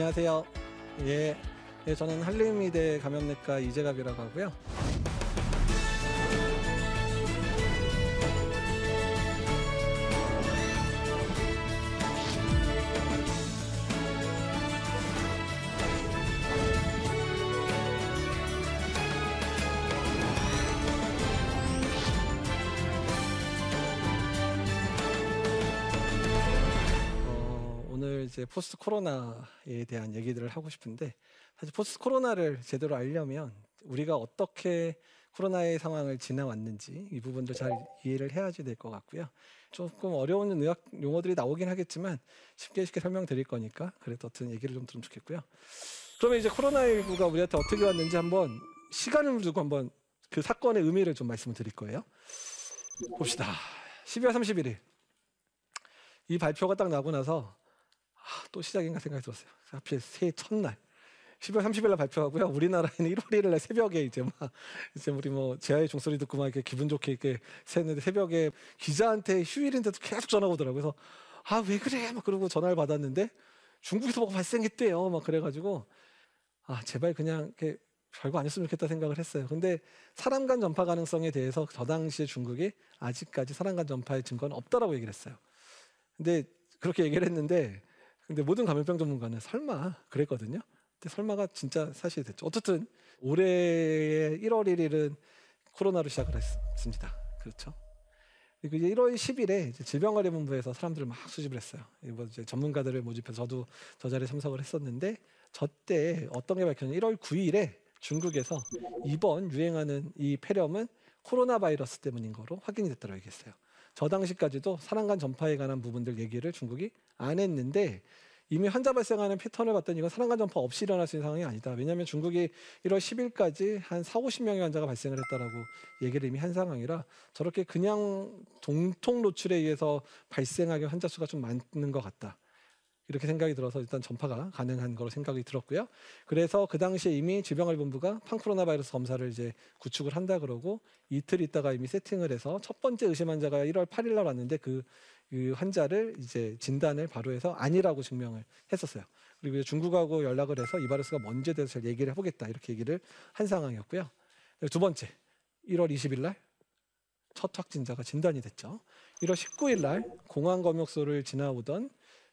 안녕하세요. 예, 예, 저는 한림의대 감염내과 이재갑이라고 하고요. 이제 포스트 코로나에 대한 얘기들을 하고 싶은데 사실 포스트 코로나를 제대로 알려면 우리가 어떻게 코로나의 상황을 지나왔는지 이 부분도 잘 이해를 해야지 될 것 같고요. 조금 어려운 의학 용어들이 나오긴 하겠지만 쉽게 쉽게 설명드릴 거니까 그래도 어떤 얘기를 좀 들으면 좋겠고요. 그러면 이제 코로나19가 우리한테 어떻게 왔는지 한번 시간을 두고 한번 그 사건의 의미를 좀 말씀을 드릴 거예요. 봅시다. 12월 31일. 이 발표가 딱 나고 나서 아, 또 시작인가 생각이 들었어요. 하필 새해 첫날. 12월 30일 날 발표하고요. 우리나라에는 1월 1일 날 새벽에 이제 막 이제 우리 뭐 제아의 종소리 듣고 막 이렇게 기분 좋게 이렇게 샜는데 새벽에 기자한테 휴일인데도 계속 전화가 오더라고요. 그래서 아, 왜 그래? 막 그러고 전화를 받았는데 중국에서 뭐가 발생했대요. 막 그래가지고 아, 제발 그냥 이렇게 별거 안 했으면 좋겠다 생각을 했어요. 근데 사람 간 전파 가능성에 대해서 저 당시에 중국이 아직까지 사람 간 전파의 증거는 없다라고 얘기를 했어요. 근데 그렇게 얘기를 했는데 근데 모든 감염병 전문가는 설마 그랬거든요. 근데 설마가 진짜 사실이 됐죠. 어쨌든 올해 1월 1일은 코로나로 시작을 했습니다. 그렇죠. 그리고 이제 1월 10일에 이제 질병관리본부에서 사람들을 막 수집을 했어요. 뭐 이제 전문가들을 모집해서 저도 저 자리에 참석을 했었는데 저때 어떤 게 밝혔냐면 1월 9일에 중국에서 이번 유행하는 이 폐렴은 코로나 바이러스 때문인 거로 확인이 됐다고 얘기했어요. 저 당시까지도 사람 간 전파에 관한 부분들 얘기를 중국이 안 했는데 이미 환자 발생하는 패턴을 봤더니 이건 사람 간 전파 없이 일어날 수 있는 상황이 아니다. 왜냐하면 중국이 1월 10일까지 한 4, 50명의 환자가 발생을 했다라고 얘기를 이미 한 상황이라 저렇게 그냥 동통 노출에 의해서 발생하게 환자 수가 좀 많은 것 같다. 이렇게 생각이 들어서 일단 전파가 가능한 거로 생각이 들었고요. 그래서 그 당시에 이미 질병관리본부가 판코로나 바이러스 검사를 이제 구축을 한다 그러고 이틀 있다가 이미 세팅을 해서 첫 번째 의심 환자가 1월 8일 날 왔는데 그, 그 환자를 이제 진단을 바로 해서 아니라고 증명을 했었어요. 그리고 이제 중국하고 연락을 해서 이 바이러스가 뭔지에 대해서 잘 얘기를 해보겠다 이렇게 얘기를 한 상황이었고요. 두 번째 1월 20일 날 첫 확진자가 진단이 됐죠. 1월 19일 날 공항 검역소를 지나오던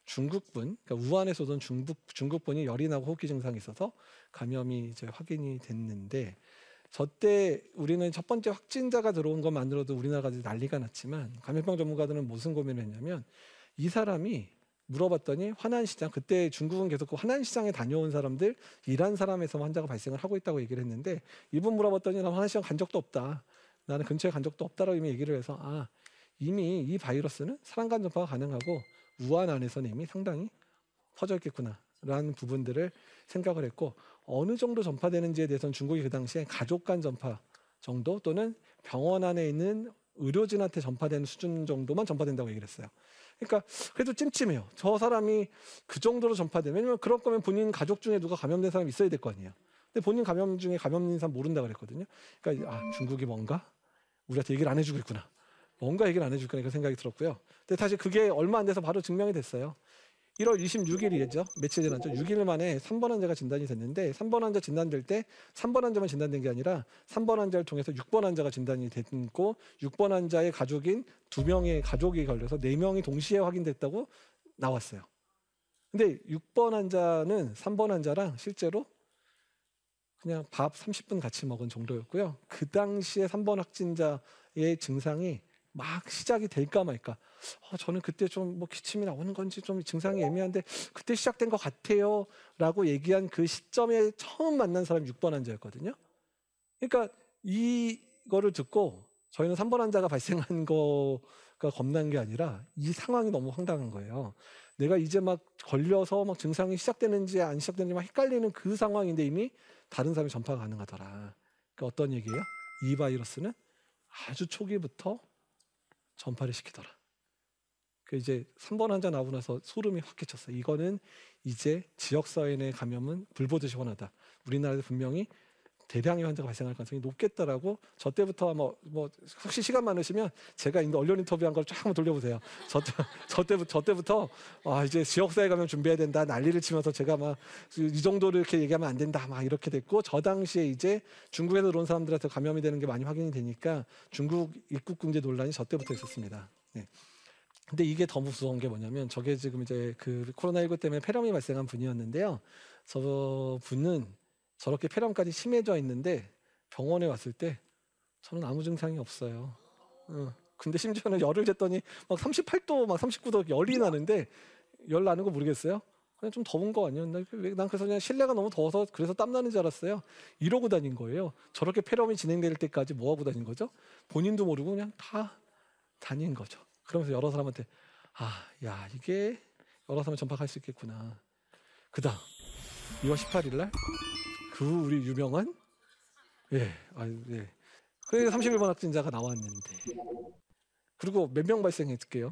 중국분, 그러니까 우한에서 오던 중국 중국분이 열이 나고 호흡기 증상이 있어서 감염이 이제 확인이 됐는데 저때 우리는 첫 번째 확진자가 들어온 것만으로도 우리나라가 난리가 났지만 감염병 전문가들은 무슨 고민을 했냐면 이 사람이 물어봤더니 화난시장 그때 중국은 계속 그 화난시장에 다녀온 사람들 일한 사람에서 환자가 발생을 하고 있다고 얘기를 했는데 이분 물어봤더니 나 화난시장 간 적도 없다. 나는 근처에 간 적도 없다라고 이미 얘기를 해서 아 이미 이 바이러스는 사람 간 전파가 가능하고 우한 안에서는 이미 상당히 퍼져 있겠구나 라는 부분들을 생각을 했고 어느 정도 전파되는지에 대해서는 중국이 그 당시에 가족 간 전파 정도 또는 병원 안에 있는 의료진한테 전파되는 수준 정도만 전파된다고 얘기를 했어요. 그러니까 그래도 찜찜해요. 저 사람이 그 정도로 전파되면 왜냐면 그럴 거면 본인 가족 중에 누가 감염된 사람이 있어야 될 거 아니에요. 근데 본인 감염 중에 감염된 사람 모른다 그랬거든요. 그러니까 아 중국이 뭔가 우리한테 얘기를 안 해주고 있구나. 뭔가 얘기를 안 해줄 거니까 생각이 들었고요. 근데 사실 그게 얼마 안 돼서 바로 증명이 됐어요. 1월 26일이죠. 며칠 지났죠. 6일 만에 3번 환자가 진단이 됐는데 3번 환자 진단될 때 3번 환자만 진단된 게 아니라 3번 환자를 통해서 6번 환자가 진단이 됐고 6번 환자의 가족인 2명의 가족이 걸려서 4명이 동시에 확인됐다고 나왔어요. 근데 6번 환자는 3번 환자랑 실제로 그냥 밥 30분 같이 먹은 정도였고요. 그 당시에 3번 확진자의 증상이 막 시작이 될까 말까. 어, 저는 그때 좀 뭐 기침이 나오는 건지 좀 증상이 애매한데 그때 시작된 것 같아요. 라고 얘기한 그 시점에 처음 만난 사람이 6번 환자였거든요. 그러니까 이거를 듣고 저희는 3번 환자가 발생한 거가 겁난 게 아니라 이 상황이 너무 황당한 거예요. 내가 이제 막 걸려서 막 증상이 시작되는지 안 시작되는지 막 헷갈리는 그 상황인데 이미 다른 사람이 전파가 가능하더라. 그러니까 어떤 얘기예요? 이 바이러스는 아주 초기부터 전파를 시키더라. 그 이제 3번 환자 나오고 나서 소름이 확 끼쳤어요. 이거는 이제 지역 사회 내 감염은 불보듯이 훤하다. 우리나라에서 분명히 대량의 환자가 발생할 가능성이 높겠다라고 저 때부터 뭐, 뭐 혹시 시간 많으시면 제가 인- 언론 인터뷰한 걸 쫙 한번 돌려보세요. 저, 때, 저 때부터 저 때부터 아 이제 지역사회 감염 준비해야 된다 난리를 치면서 제가 막 이 정도로 이렇게 얘기하면 안 된다 막 이렇게 됐고 저 당시에 이제 중국에서 들어온 사람들한테 감염이 되는 게 많이 확인이 되니까 중국 입국 금지 논란이 저 때부터 있었습니다. 네. 근데 이게 더 무서운 게 뭐냐면 저게 지금 이제 그 코로나19 때문에 폐렴이 발생한 분이었는데요. 저 분은 저렇게 폐렴까지 심해져 있는데 병원에 왔을 때 저는 아무 증상이 없어요. 어. 근데 심지어는 열을 쟀더니 막 38도, 막 39도 열이 나는데 열 나는 거 모르겠어요. 그냥 좀 더운 거 아니었나? 왜- 난 그래서 그냥 실내가 너무 더워서 그래서 땀 나는 줄 알았어요. 이러고 다닌 거예요. 저렇게 폐렴이 진행될 때까지 뭐 하고 다닌 거죠? 본인도 모르고 그냥 다 다닌 거죠. 그러면서 여러 사람한테 아, 야 이게 여러 사람 전파할 수 있겠구나. 그다음 2월 18일 날 그 우리 유명한 예, 아, 예. 그래서 31번 확진자가 나왔는데 그리고 몇 명 발생했을게요.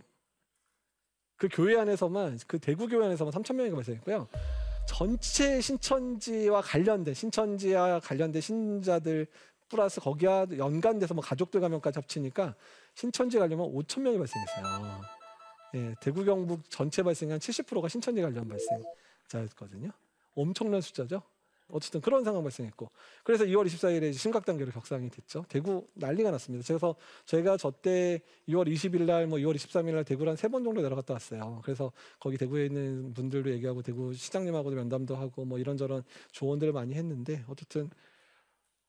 그 교회 안에서만 그 대구 교회 안에서만 3천 명이 발생했고요. 전체 신천지와 관련된 신천지와 관련된 신자들 플러스 거기와 연관돼서 뭐 가족들 감염까지 합치니까 신천지 관련은 5천 명이 발생했어요. 예, 대구 경북 전체 발생한 70%가 신천지 관련 발생자였거든요. 엄청난 숫자죠. 어쨌든 그런 상황 발생했고 그래서 2월 24일에 심각 단계로 격상이 됐죠. 대구 난리가 났습니다. 그래서 제가 저때 2월 20일 날, 뭐 2월 23일 날 대구를 한 세 번 정도 내려갔다 왔어요. 그래서 거기 대구에 있는 분들도 얘기하고 대구 시장님하고도 면담도 하고 뭐 이런저런 조언들을 많이 했는데 어쨌든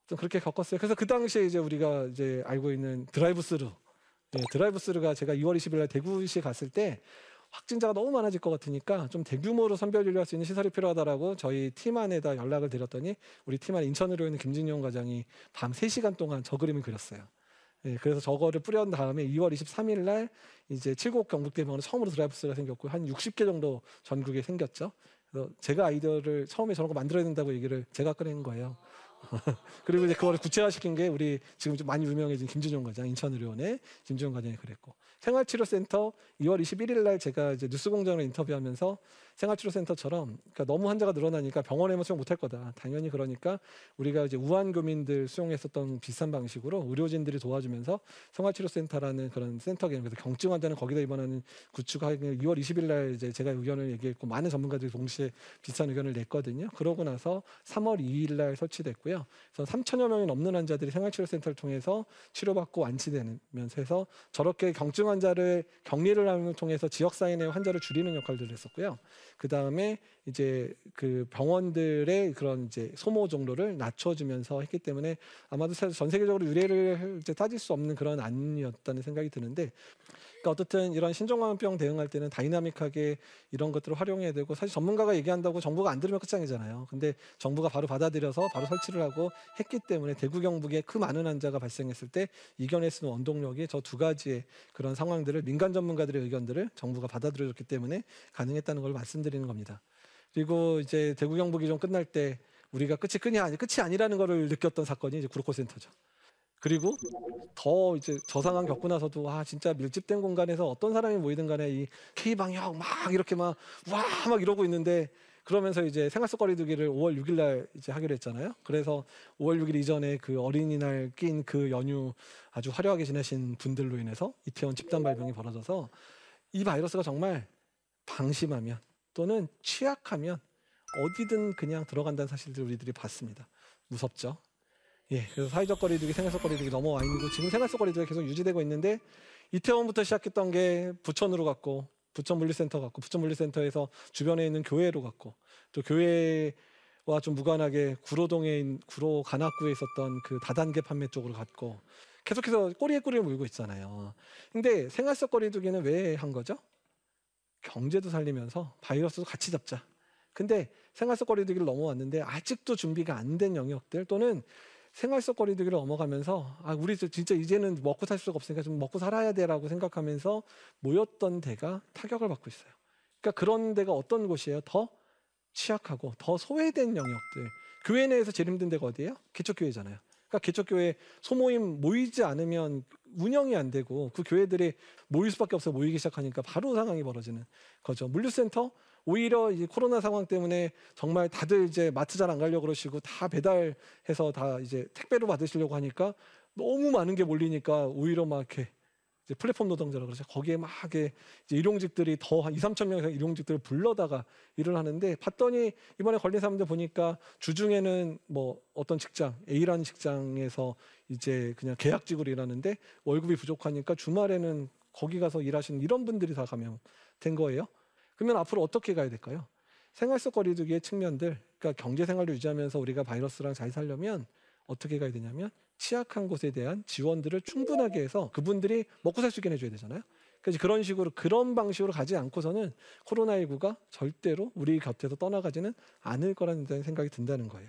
좀 그렇게 겪었어요. 그래서 그 당시에 이제 우리가 이제 알고 있는 드라이브 스루 예, 드라이브 스루가 제가 2월 20일 날 대구시에 갔을 때 확진자가 너무 많아질 것 같으니까 좀 대규모로 선별 진료할 수 있는 시설이 필요하다라고 저희 팀 안에다 연락을 드렸더니 우리 팀 안에 인천의료원 있는 김진용 과장이 밤 3시간 동안 저 그림을 그렸어요. 예, 그래서 저거를 뿌린 다음에 2월 23일 날 이제 칠곡 경북대병원에 처음으로 드라이브 스루가 생겼고 한 60개 정도 전국에 생겼죠. 그래서 제가 아이디어를 처음에 저런 거 만들어야 된다고 얘기를 제가 꺼낸 거예요. 그리고 이제 그거를 구체화시킨 게 우리 지금 좀 많이 유명해진 김진용 과장, 인천의료원의 김준용 과장이 그랬고. 생활치료센터 2월 21일 날 제가 이제 뉴스공장을 인터뷰하면서 생활치료센터처럼 그러니까 너무 환자가 늘어나니까 병원에만 수용 못할 거다. 당연히 그러니까 우리가 이제 우한 교민들 수용했었던 비슷한 방식으로 의료진들이 도와주면서 생활치료센터라는 그런 센터 개념 그래서 경증 환자는 거기다 입원하는 구축하기 2월 20일 날 이제 제가 의견을 얘기했고 많은 전문가들이 동시에 비슷한 의견을 냈거든요. 그러고 나서 3월 2일 날 설치됐고요. 그래서 3천여 명이 넘는 환자들이 생활치료센터를 통해서 치료받고 완치되면서 해서 저렇게 경증 환자를 격리를 하는 통해서 지역사회 내 환자를 줄이는 역할들을 했었고요. 그 다음에 이제 그 병원들의 그런 이제 소모 정도를 낮춰주면서 했기 때문에 아마도 전 세계적으로 유례를 이제 따질 수 없는 그런 안이었다는 생각이 드는데 그러니까 어떻든 이런 신종감염병 대응할 때는 다이나믹하게 이런 것들을 활용해야 되고 사실 전문가가 얘기한다고 정부가 안 들으면 끝장이잖아요. 근데 정부가 바로 받아들여서 바로 설치를 하고 했기 때문에 대구 경북에 그 많은 환자가 발생했을 때 이겨낼 수 있는 원동력이 저 두 가지의 그런 상황들을 민간 전문가들의 의견들을 정부가 받아들여줬기 때문에 가능했다는 걸 말씀드리는 겁니다. 그리고 이제 대구 경북이 좀 끝날 때 우리가 끝이 끝이 아니 끝이 아니라는 거를 느꼈던 사건이 이제 구로코 센터죠. 그리고 더 이제 저 상황 겪고 나서도 아 진짜 밀집된 공간에서 어떤 사람이 모이든 간에 이 K 방역 막 이렇게 막 와 막 이러고 있는데 그러면서 이제 생활 속 거리두기를 5월 6일 날 이제 하기로 했잖아요. 그래서 5월 6일 이전에 그 어린이날 낀 그 연휴 아주 화려하게 지내신 분들로 인해서 이태원 집단 발병이 벌어져서 이 바이러스가 정말 방심하면 또는 취약하면 어디든 그냥 들어간다는 사실들 우리들이 봤습니다. 무섭죠. 예, 그래서 사회적 거리두기, 생활적 거리두기 넘어와 있고 지금 생활적 거리두기가 계속 유지되고 있는데 이태원부터 시작했던 게 부천으로 갔고 부천 물리센터 갔고 부천 물리센터에서 주변에 있는 교회로 갔고 또 교회와 좀 무관하게 구로동에 구로 관악구에 있었던 그 다단계 판매 쪽으로 갔고 계속해서 꼬리에 꼬리를 물고 있잖아요. 근데 생활적 거리두기는 왜 한 거죠? 경제도 살리면서 바이러스도 같이 잡자. 근데 생활 속 거리두기를 넘어왔는데 아직도 준비가 안 된 영역들 또는 생활 속 거리 두기를 넘어가면서 아 우리 진짜 이제는 먹고 살 수가 없으니까 좀 먹고 살아야 돼라고 생각하면서 모였던 데가 타격을 받고 있어요. 그러니까 그런 데가 어떤 곳이에요? 더 취약하고 더 소외된 영역들. 교회 내에서 제일 힘든 데가 어디예요? 개척교회잖아요. 그러니까 개척교회 소모임 모이지 않으면 운영이 안 되고 그 교회들이 모일 수밖에 없어 모이기 시작하니까 바로 상황이 벌어지는 거죠. 물류센터 오히려 이 코로나 상황 때문에 정말 다들 이제 마트 잘 안 가려고 그러시고 다 배달해서 다 이제 택배로 받으시려고 하니까 너무 많은 게 몰리니까 오히려 막 이렇게 이제 플랫폼 노동자라고 그러죠. 거기에 막 이제 일용직들이 더 한 2, 3천 명 이상 일용직들을 불러다가 일을 하는데 봤더니 이번에 걸린 사람들 보니까 주중에는 뭐 어떤 직장 A라는 직장에서 이제 그냥 계약직으로 일하는데 월급이 부족하니까 주말에는 거기 가서 일하시는 이런 분들이 다 감염된 거예요. 그러면 앞으로 어떻게 가야 될까요? 생활 속 거리두기의 측면들, 그러니까 경제 생활을 유지하면서 우리가 바이러스랑 잘 살려면 어떻게 가야 되냐면 취약한 곳에 대한 지원들을 충분하게 해서 그분들이 먹고 살 수 있게 해줘야 되잖아요. 그래서 그런 식으로 그런 방식으로 가지 않고서는 코로나19가 절대로 우리 곁에서 떠나가지는 않을 거라는 생각이 든다는 거예요.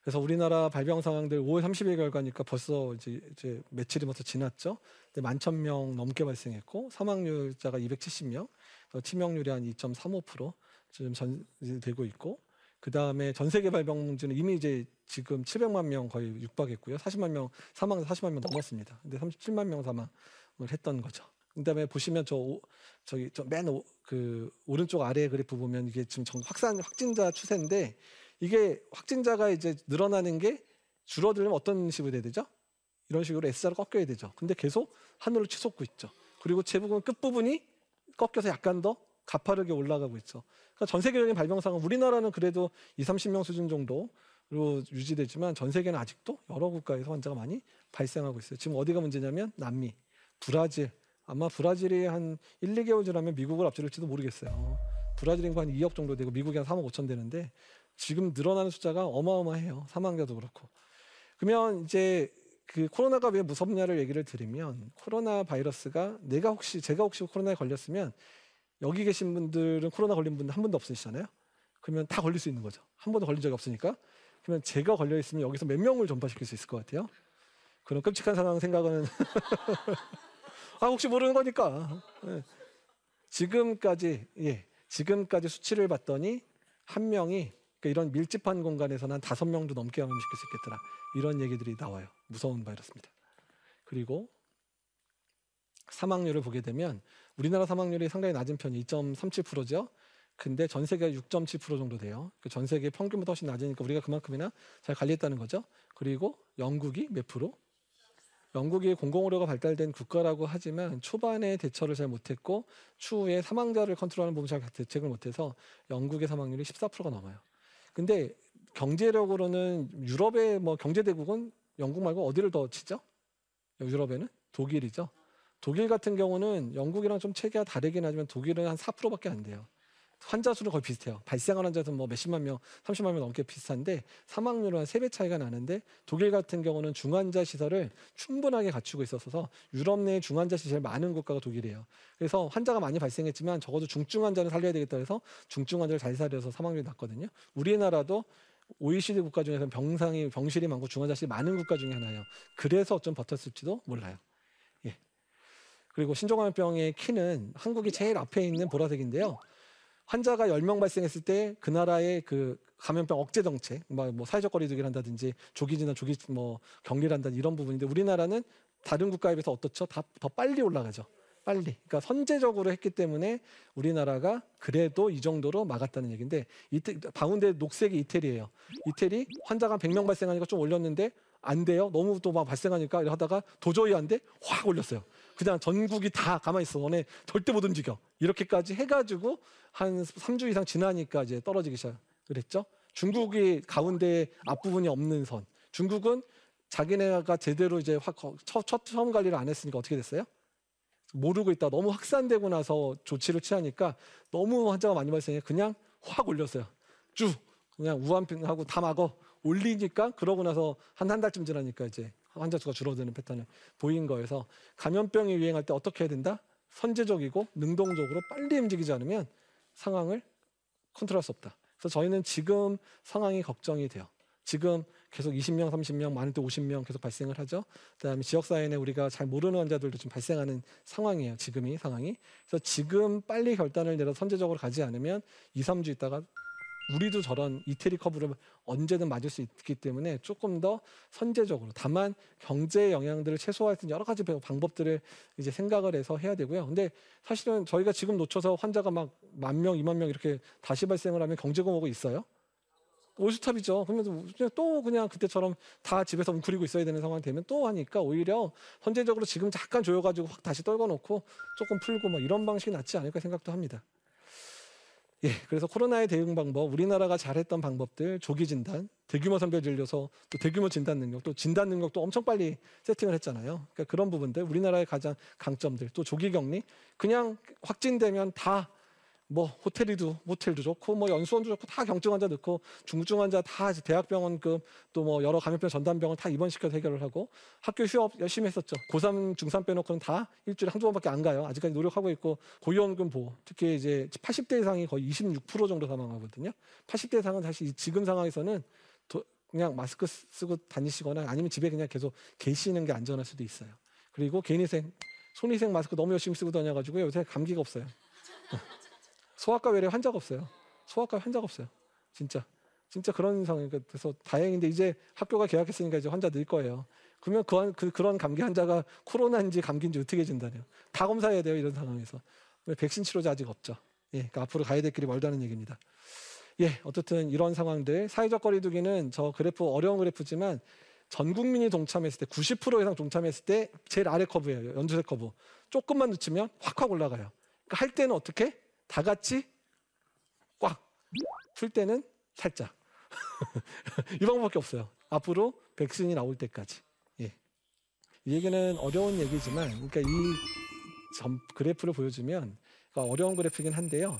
그래서 우리나라 발병 상황들 5월 30일 결과니까 벌써 이제, 이제 며칠이 벌써 지났죠. 근데 만 천 명 넘게 발생했고 사망률자가 270명, 치명률이 한 2.35% 지금 전 되고 있고 그 다음에 전 세계 발병자는 이미 이제 지금 700만 명 거의 육박했고요. 40만 명 사망 40만 명 넘었습니다. 근데 37만 명 사망을 했던 거죠. 그다음에 보시면 저 오, 저기 저맨그 오른쪽 아래 그래프 보면 이게 지금 정, 확산 확진자 추세인데 이게 확진자가 이제 늘어나는 게 줄어들면 어떤 식으로 돼야 되죠? 이런 식으로 S자로 꺾여야 되죠. 근데 계속 하늘을 치솟고 있죠. 그리고 제부분 끝부분이 꺾여서 약간 더 가파르게 올라가고 있죠. 그러니까 전 세계적인 발병상은 우리나라는 그래도 2, 30명 수준 정도 로 유지되지만 전 세계는 아직도 여러 국가에서 환자가 많이 발생하고 있어요. 지금 어디가 문제냐면 남미, 브라질. 아마 브라질이 한 1, 2개월 지나면 미국을 앞지를지도 모르겠어요. 브라질 인구 한 2억 정도 되고 미국이 한 3억 5천 되는데 지금 늘어나는 숫자가 어마어마해요. 사망자도 그렇고. 그러면 이제 그 코로나가 왜 무섭냐를 얘기를 드리면 코로나 바이러스가 내가 혹시 제가 혹시 코로나에 걸렸으면 여기 계신 분들은 코로나 걸린 분들 한 분도 없으시잖아요. 그러면 다 걸릴 수 있는 거죠. 한 번도 걸린 적이 없으니까. 그러면 제가 걸려 있으면 여기서 몇 명을 전파시킬 수 있을 것 같아요. 그런 끔찍한 상황 생각은 아 혹시 모르는 거니까. 네. 지금까지 예 지금까지 수치를 봤더니 한 명이 그러니까 이런 밀집한 공간에서는 한 다섯 명도 넘게 감염시킬 수 있겠더라. 이런 얘기들이 나와요. 무서운 바이러스입니다. 그리고 사망률을 보게 되면 우리나라 사망률이 상당히 낮은 편이 2.37%죠. 근데 전 세계가 6.7% 정도 돼요. 그전 세계 평균보다 훨씬 낮으니까 우리가 그만큼이나 잘 관리했다는 거죠. 그리고 영국이 몇 프로? 영국이 공공의료가 발달된 국가라고 하지만 초반에 대처를 잘 못했고 추후에 사망자를 컨트롤하는 부분 잘 대책을 못해서 영국의 사망률이 14%가 넘어요. 근데 경제력으로는 유럽의 뭐 경제 대국은 영국 말고 어디를 더 치죠? 유럽에는 독일이죠. 독일 같은 경우는 영국이랑 좀 체계가 다르긴 하지만 독일은 한 4%밖에 안 돼요. 환자 수는 거의 비슷해요. 발생한 환자 수는 뭐 몇십만 명, 30만 명 넘게 비슷한데 사망률은 한세배 차이가 나는데 독일 같은 경우는 중환자 시설을 충분하게 갖추고 있어서 유럽 내 중환자 시설 많은 국가가 독일이에요. 그래서 환자가 많이 발생했지만 적어도 중증 환자는 살려야 되겠다 해서 중증 환자를 잘 살려서 사망률이 낮거든요. 우리나라도 OECD 국가 중에서 병상이 병실이 많고 중환자실이 많은 국가 중에 하나예요. 그래서 좀 버텼을지도 몰라요. 예. 그리고 신종감염병의 키는 한국이 제일 앞에 있는 보라색인데요. 환자가 10명 발생했을 때 그 나라의 그 감염병 억제 정책, 뭐 사회적 거리두기를 한다든지 조기 진단, 조기 뭐 격리를 한다든지 이런 부분인데 우리나라는 다른 국가에 비해서 어떻죠? 다 더 빨리 올라가죠. 빨리. 그러니까 선제적으로 했기 때문에 우리나라가 그래도 이 정도로 막았다는 얘기인데 이태, 가운데 녹색이 이태리예요. 이태리 환자가 100명 발생하니까 좀 올렸는데 안 돼요. 너무 또 막 발생하니까 하다가 도저히 안 돼. 확 올렸어요. 그냥 전국이 다 가만히 있어. 너네 절대 못 움직여. 이렇게까지 해가지고 한 3주 이상 지나니까 이제 떨어지기 시작 그랬죠 중국이 가운데 앞부분이 없는 선. 중국은 자기네가 제대로 이제 확, 첫, 첫 처음 관리를 안 했으니까 어떻게 됐어요? 모르고 있다. 너무 확산되고 나서 조치를 취하니까 너무 환자가 많이 발생해 그냥 확 올렸어요. 쭉 그냥 우한병하고 다 막어 올리니까 그러고 나서 한 한 달쯤 지나니까 이제 환자 수가 줄어드는 패턴을 보인 거여서 감염병이 유행할 때 어떻게 해야 된다? 선제적이고 능동적으로 빨리 움직이지 않으면 상황을 컨트롤할 수 없다. 그래서 저희는 지금 상황이 걱정이 돼요. 지금 계속 20명, 30명, 많을 때 50명 계속 발생을 하죠. 그다음에 지역 사회 내 우리가 잘 모르는 환자들도 좀 발생하는 상황이에요. 지금이 상황이. 그래서 지금 빨리 결단을 내려 선제적으로 가지 않으면 2, 3주 있다가 우리도 저런 이태리 커브를 언제든 맞을 수 있기 때문에 조금 더 선제적으로 다만 경제 영향들을 최소화할 수 있는 여러 가지 방법들을 이제 생각을 해서 해야 되고요. 근데 사실은 저희가 지금 놓쳐서 환자가 막 만 명, 이만 명 이렇게 다시 발생을 하면 경제공업이 있어요? 올스톱이죠. 그러면 또 그냥 그때처럼 다 집에서 웅크리고 있어야 되는 상황이 되면 또 하니까 오히려 선제적으로 지금 잠깐 조여가지고 확 다시 떨궈놓고 조금 풀고 뭐 이런 방식이 낫지 않을까 생각도 합니다. 예, 그래서 코로나의 대응 방법, 우리나라가 잘했던 방법들, 조기 진단, 대규모 선별 진료소, 또 대규모 진단 능력, 또 진단 능력도 엄청 빨리 세팅을 했잖아요. 그러니까 그런 부분들, 우리나라의 가장 강점들, 또 조기 격리, 그냥 확진되면 다 뭐 호텔이도 호텔도 좋고 뭐 연수원도 좋고 다 경증 환자 넣고 중증 환자 다 대학병원급 또 뭐 여러 감염병 전담병원 다 입원시켜서 해결을 하고 학교 휴업 열심히 했었죠. 고3 중3 빼놓고는 다 일주일에 한두 번밖에 안 가요. 아직까지 노력하고 있고 고위험군 보호 특히 이제 80대 이상이 거의 26% 정도 사망하거든요. 80대 이상은 사실 지금 상황에서는 도, 그냥 마스크 쓰고 다니시거나 아니면 집에 그냥 계속 계시는 게 안전할 수도 있어요. 그리고 개인위생 손위생 마스크 너무 열심히 쓰고 다녀가지고 요새 감기가 없어요. 소아과 외래 환자가 없어요. 소아과 환자가 없어요. 진짜. 진짜 그런 상황이니까 그래서 다행인데 이제 학교가 개학했으니까 이제 환자 늘 거예요. 그러면 그, 그, 그런 감기 환자가 코로나인지 감기인지 어떻게 진단해요? 다 검사해야 돼요 이런 상황에서. 백신 치료제 아직 없죠. 예, 그러니까 앞으로 가야 될 길이 멀다는 얘기입니다. 예, 어쨌든 이런 상황들 사회적 거리두기는 저 그래프 어려운 그래프지만 전 국민이 동참했을 때 90% 이상 동참했을 때 제일 아래 커브예요. 연두색 커브. 조금만 늦추면 확확 올라가요. 그러니까 할 때는 어떻게? 다 같이 꽉 풀 때는 살짝 이 방법밖에 없어요. 앞으로 백신이 나올 때까지. 예. 이 얘기는 어려운 얘기지만, 그러니까 이 점, 그래프를 보여주면 그러니까 어려운 그래프긴 한데요.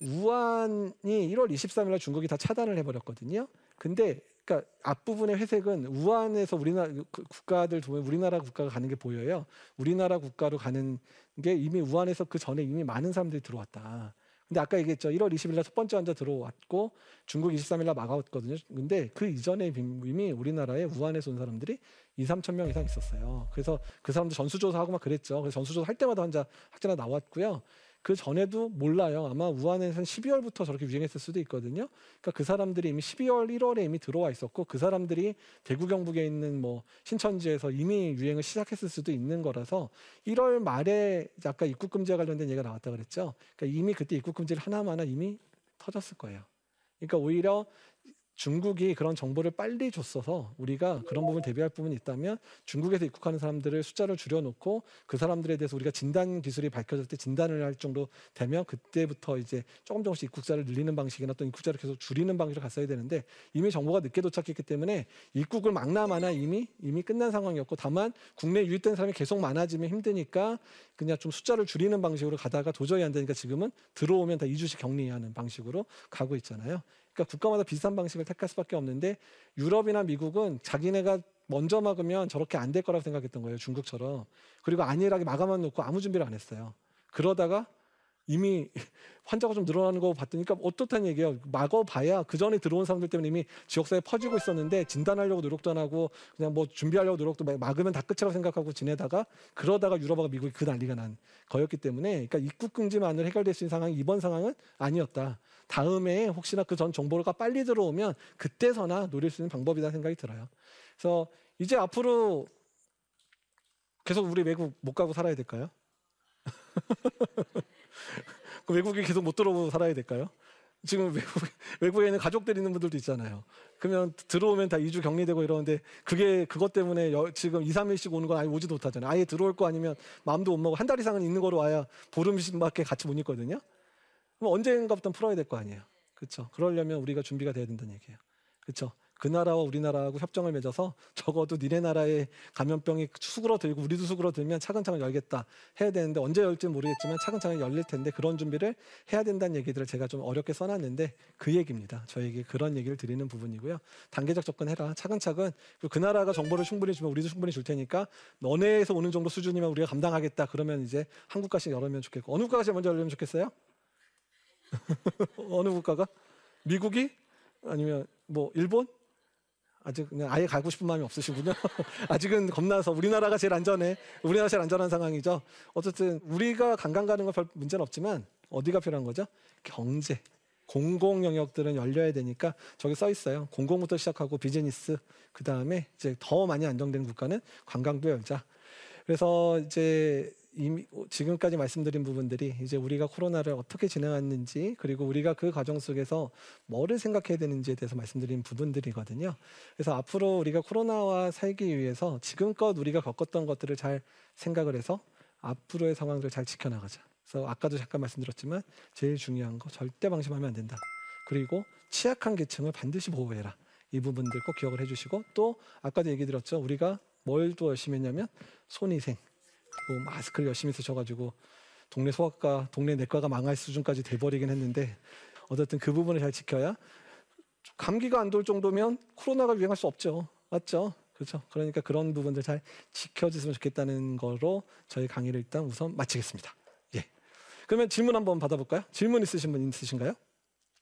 우한이 1월 23일 날 중국이 다 차단을 해버렸거든요. 근데 그러니까 앞부분의 회색은 우한에서 우리나라 그 국가들 보면 우리나라 국가가 가는 게 보여요. 우리나라 국가로 가는 게 이미 우한에서 그 전에 이미 많은 사람들이 들어왔다. 근데 아까 얘기했죠. 1월 20일 날 첫 번째 환자 들어왔고 중국 23일 날 막아왔거든요. 근데 그 이전에 이미 우리나라에 우한에서 온 사람들이 2, 3천 명 이상 있었어요. 그래서 그 사람들 전수조사하고 막 그랬죠. 그래서 전수조사 할 때마다 환자 확진자 나왔고요. 그 전에도 몰라요. 아마 우한에서 12월부터 저렇게 유행했을 수도 있거든요. 그러니까 그 사람들이 이미 12월, 1월에 이미 들어와 있었고 그 사람들이 대구 경북에 있는 뭐 신천지에서 이미 유행을 시작했을 수도 있는 거라서 1월 말에 아까 입국 금지와 관련된 얘기가 나왔다 그랬죠. 그러니까 이미 그때 입국 금지를 하나마나 이미 터졌을 거예요. 그러니까 오히려 중국이 그런 정보를 빨리 줬어서 우리가 그런 부분 대비할 부분이 있다면 중국에서 입국하는 사람들을 숫자를 줄여놓고 그 사람들에 대해서 우리가 진단 기술이 밝혀질 때 진단을 할 정도 되면 그때부터 이제 조금 조금씩 입국자를 늘리는 방식이나 또 입국자를 계속 줄이는 방식으로 갔어야 되는데 이미 정보가 늦게 도착했기 때문에 입국을 막나마나 이미 이미 끝난 상황이었고 다만 국내 유입된 사람이 계속 많아지면 힘드니까 그냥 좀 숫자를 줄이는 방식으로 가다가 도저히 안 되니까 지금은 들어오면 다 2주씩 격리하는 방식으로 가고 있잖아요. 그러니까 국가마다 비슷한 방식을 택할 수밖에 없는데 유럽이나 미국은 자기네가 먼저 막으면 저렇게 안 될 거라고 생각했던 거예요. 중국처럼. 그리고 안일하게 마감만 놓고 아무 준비를 안 했어요. 그러다가 이미 환자가 좀 늘어나는 거 봤더니 그러니까 어떻다는 얘기예요. 막어봐야 그 전에 들어온 사람들 때문에 이미 지역사회에 퍼지고 있었는데 진단하려고 노력도 안 하고 그냥 뭐 준비하려고 노력도 막으면 다 끝이라고 생각하고 지내다가 그러다가 유럽하고 미국이 그 난리가 난 거였기 때문에 그러니까 입국 금지만으로 해결될 수 있는 상황이 이번 상황은 아니었다. 다음에 혹시나 그 전 정보가 빨리 들어오면 그때서나 노릴 수 있는 방법이다 생각이 들어요. 그래서 이제 앞으로 계속 우리 외국 못 가고 살아야 될까요? 그 외국에 계속 못 들어오고 살아야 될까요? 지금 외국, 외국에 있는 가족들 있는 분들도 있잖아요. 그러면 들어오면 다 2주 격리되고 이러는데 그게 그것 때문에 여, 지금 2, 3일씩 오는 건 아예 오지도 못하잖아요. 아예 들어올 거 아니면 마음도 못 먹고 한 달 이상은 있는 거로 와야 보름씩밖에 같이 못 있거든요. 그럼 언젠가부터 풀어야 될 거 아니에요. 그렇죠. 그러려면 우리가 준비가 돼야 된다는 얘기예요. 그렇죠. 그 나라와 우리나라하고 협정을 맺어서 적어도 니네 나라의 감염병이 수그러들고 우리도 수그러들면 차근차근 열겠다 해야 되는데 언제 열지 모르겠지만 차근차근 열릴 텐데 그런 준비를 해야 된다는 얘기들을 제가 좀 어렵게 써놨는데 그 얘기입니다. 저에게 그런 얘기를 드리는 부분이고요. 단계적 접근해라. 차근차근 그 나라가 정보를 충분히 주면 우리도 충분히 줄 테니까 너네에서 오는 정도 수준이면 우리가 감당하겠다. 그러면 이제 한국까지 열으면 좋겠고 어느 국가가 먼저 열리면 좋겠어요? 어느 국가가? 미국이? 아니면 뭐 일본? 아직 그냥 아예 가고 싶은 마음이 없으시군요. 아직은 겁나서 우리나라가 제일 안전해. 우리나라 제일 안전한 상황이죠. 어쨌든 우리가 관광 가는 건 별 문제는 없지만 어디가 필요한 거죠? 경제. 공공 영역들은 열려야 되니까 저기 써 있어요. 공공부터 시작하고 비즈니스 그 다음에 이제 더 많이 안정된 국가는 관광도 열자. 그래서 이제 이미 지금까지 말씀드린 부분들이 이제 우리가 코로나를 어떻게 진행했는지 그리고 우리가 그 과정 속에서 뭐를 생각해야 되는지에 대해서 말씀드린 부분들이거든요. 그래서 앞으로 우리가 코로나와 살기 위해서 지금껏 우리가 겪었던 것들을 잘 생각을 해서 앞으로의 상황들을 잘 지켜나가자. 그래서 아까도 잠깐 말씀드렸지만 제일 중요한 거 절대 방심하면 안 된다. 그리고 취약한 계층을 반드시 보호해라. 이 부분들 꼭 기억을 해주시고 또 아까도 얘기 드렸죠. 우리가 뭘 또 열심히 했냐면 손위생 그리고 마스크를 열심히 쓰셔가지고 동네 소아과, 동네 내과가 망할 수준까지 돼버리긴 했는데 어쨌든 그 부분을 잘 지켜야 감기가 안 돌 정도면 코로나가 유행할 수 없죠. 맞죠? 그렇죠. 그러니까 그런 부분들 잘 지켜주시면 좋겠다는 거로 저희 강의를 일단 우선 마치겠습니다. 예. 그러면 질문 한번 받아볼까요? 질문 있으신 분 있으신가요?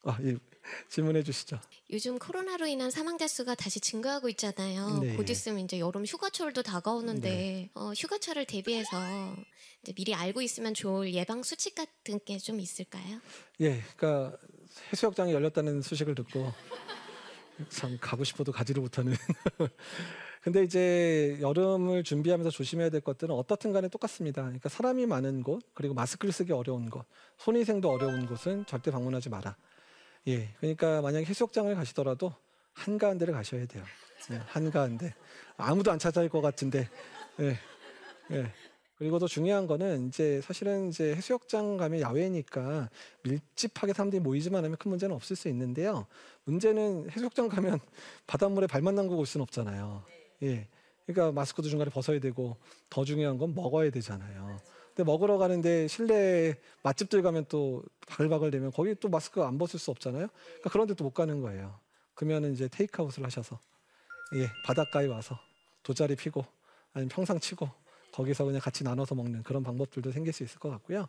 아, 예. 질문해 주시죠. 요즘 코로나로 인한 사망자 수가 다시 증가하고 있잖아요. 네. 곧 있으면 이제 여름 휴가철도 다가오는데 어, 휴가철을 대비해서 미리 알고 있으면 좋을 예방 수칙 같은 게 좀 있을까요? 예, 그러니까 해수욕장이 열렸다는 소식을 듣고 참 가고 싶어도 가지를 못하는. 근데 이제 여름을 준비하면서 조심해야 될 것들은 어떻든 간에 똑같습니다. 그러니까 사람이 많은 곳, 그리고 마스크를 쓰기 어려운 곳, 손위생도 어려운 곳은 절대 방문하지 마라. 예, 그러니까 만약에 해수욕장을 가시더라도 한가한 데를 가셔야 돼요. 예, 한가한 데. 아무도 안 찾아올 것 같은데. 예, 예. 그리고 더 중요한 거는 이제 사실은 이제 해수욕장 가면 야외니까 밀집하게 사람들이 모이지만 하면 큰 문제는 없을 수 있는데요. 문제는 해수욕장 가면 바닷물에 발만 담그고 올 수는 없잖아요. 예. 그러니까 마스크도 중간에 벗어야 되고 더 중요한 건 먹어야 되잖아요. 근데 먹으러 가는데 실내 맛집들 가면 또 바글바글 되면 거기 또 마스크 안 벗을 수 없잖아요. 그러니까 그런 데 또 못 가는 거예요. 그러면은 이제 테이크아웃을 하셔서 예, 바닷가에 와서 돗자리 피고 아니면 평상 치고 거기서 그냥 같이 나눠서 먹는 그런 방법들도 생길 수 있을 것 같고요.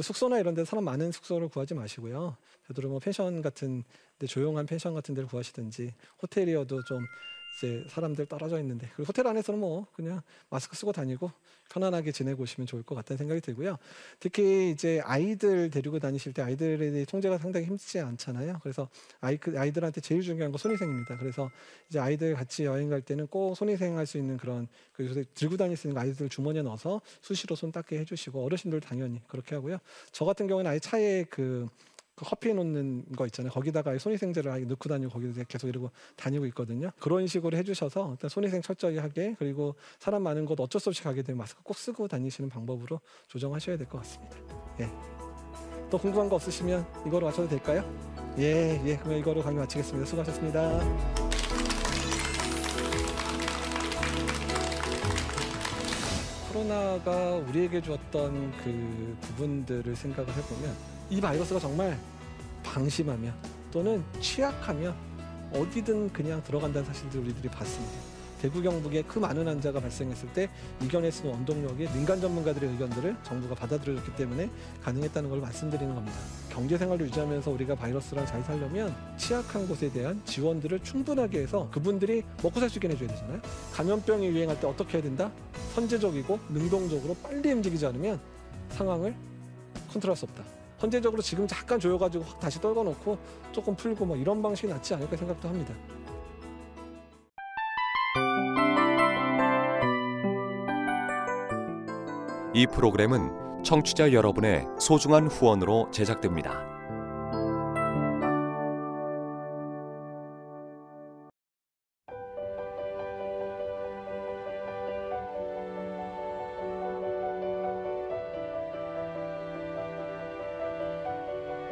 숙소나 이런 데 사람 많은 숙소를 구하지 마시고요. 되도록 뭐 펜션 같은 데 조용한 펜션 같은 데를 구하시든지 호텔이어도 좀 이제 사람들 떨어져 있는데 그리고 호텔 안에서는 뭐 그냥 마스크 쓰고 다니고 편안하게 지내고 오시면 좋을 것 같다는 생각이 들고요. 특히 이제 아이들 데리고 다니실 때 아이들의 통제가 상당히 힘들지 않잖아요. 그래서 아이 그 아이들한테 제일 중요한 건 손위생입니다. 그래서 이제 아이들 같이 여행 갈 때는 꼭 손위생 할 수 있는 그런 그 요새 들고 다닐 수 있는 거 아이들 주머니에 넣어서 수시로 손 닦게 해주시고 어르신들 당연히 그렇게 하고요. 저 같은 경우는 아예 차에 그 그 커피 놓는 거 있잖아요. 거기다가 손위생제를 넣고 다니고 거기서 계속 이러고 다니고 있거든요. 그런 식으로 해주셔서 일단 손위생 철저히 하게 그리고 사람 많은 곳 어쩔 수 없이 가게 되면 마스크 꼭 쓰고 다니시는 방법으로 조정하셔야 될 것 같습니다. 예. 또 궁금한 거 없으시면 이거로 마쳐도 될까요? 예, 예. 그럼 이거로 강의 마치겠습니다. 수고하셨습니다. 코로나가 우리에게 주었던 그 부분들을 생각을 해보면 이 바이러스가 정말 방심하면 또는 취약하면 어디든 그냥 들어간다는 사실들 우리들이 봤습니다. 대구 경북에 그 많은 환자가 발생했을 때 이겨낼 수 있는 원동력이 민간 전문가들의 의견들을 정부가 받아들여줬기 때문에 가능했다는 걸 말씀드리는 겁니다. 경제 생활을 유지하면서 우리가 바이러스랑 잘 살려면 취약한 곳에 대한 지원들을 충분하게 해서 그분들이 먹고 살 수 있게 해줘야 되잖아요. 감염병이 유행할 때 어떻게 해야 된다? 선제적이고 능동적으로 빨리 움직이지 않으면 상황을 컨트롤할 수 없다. 선제적으로 지금 잠깐 조여가지고 확 다시 떨궈놓고 조금 풀고 뭐 이런 방식이 낫지 않을까 생각도 합니다. 이 프로그램은 청취자 여러분의 소중한 후원으로 제작됩니다.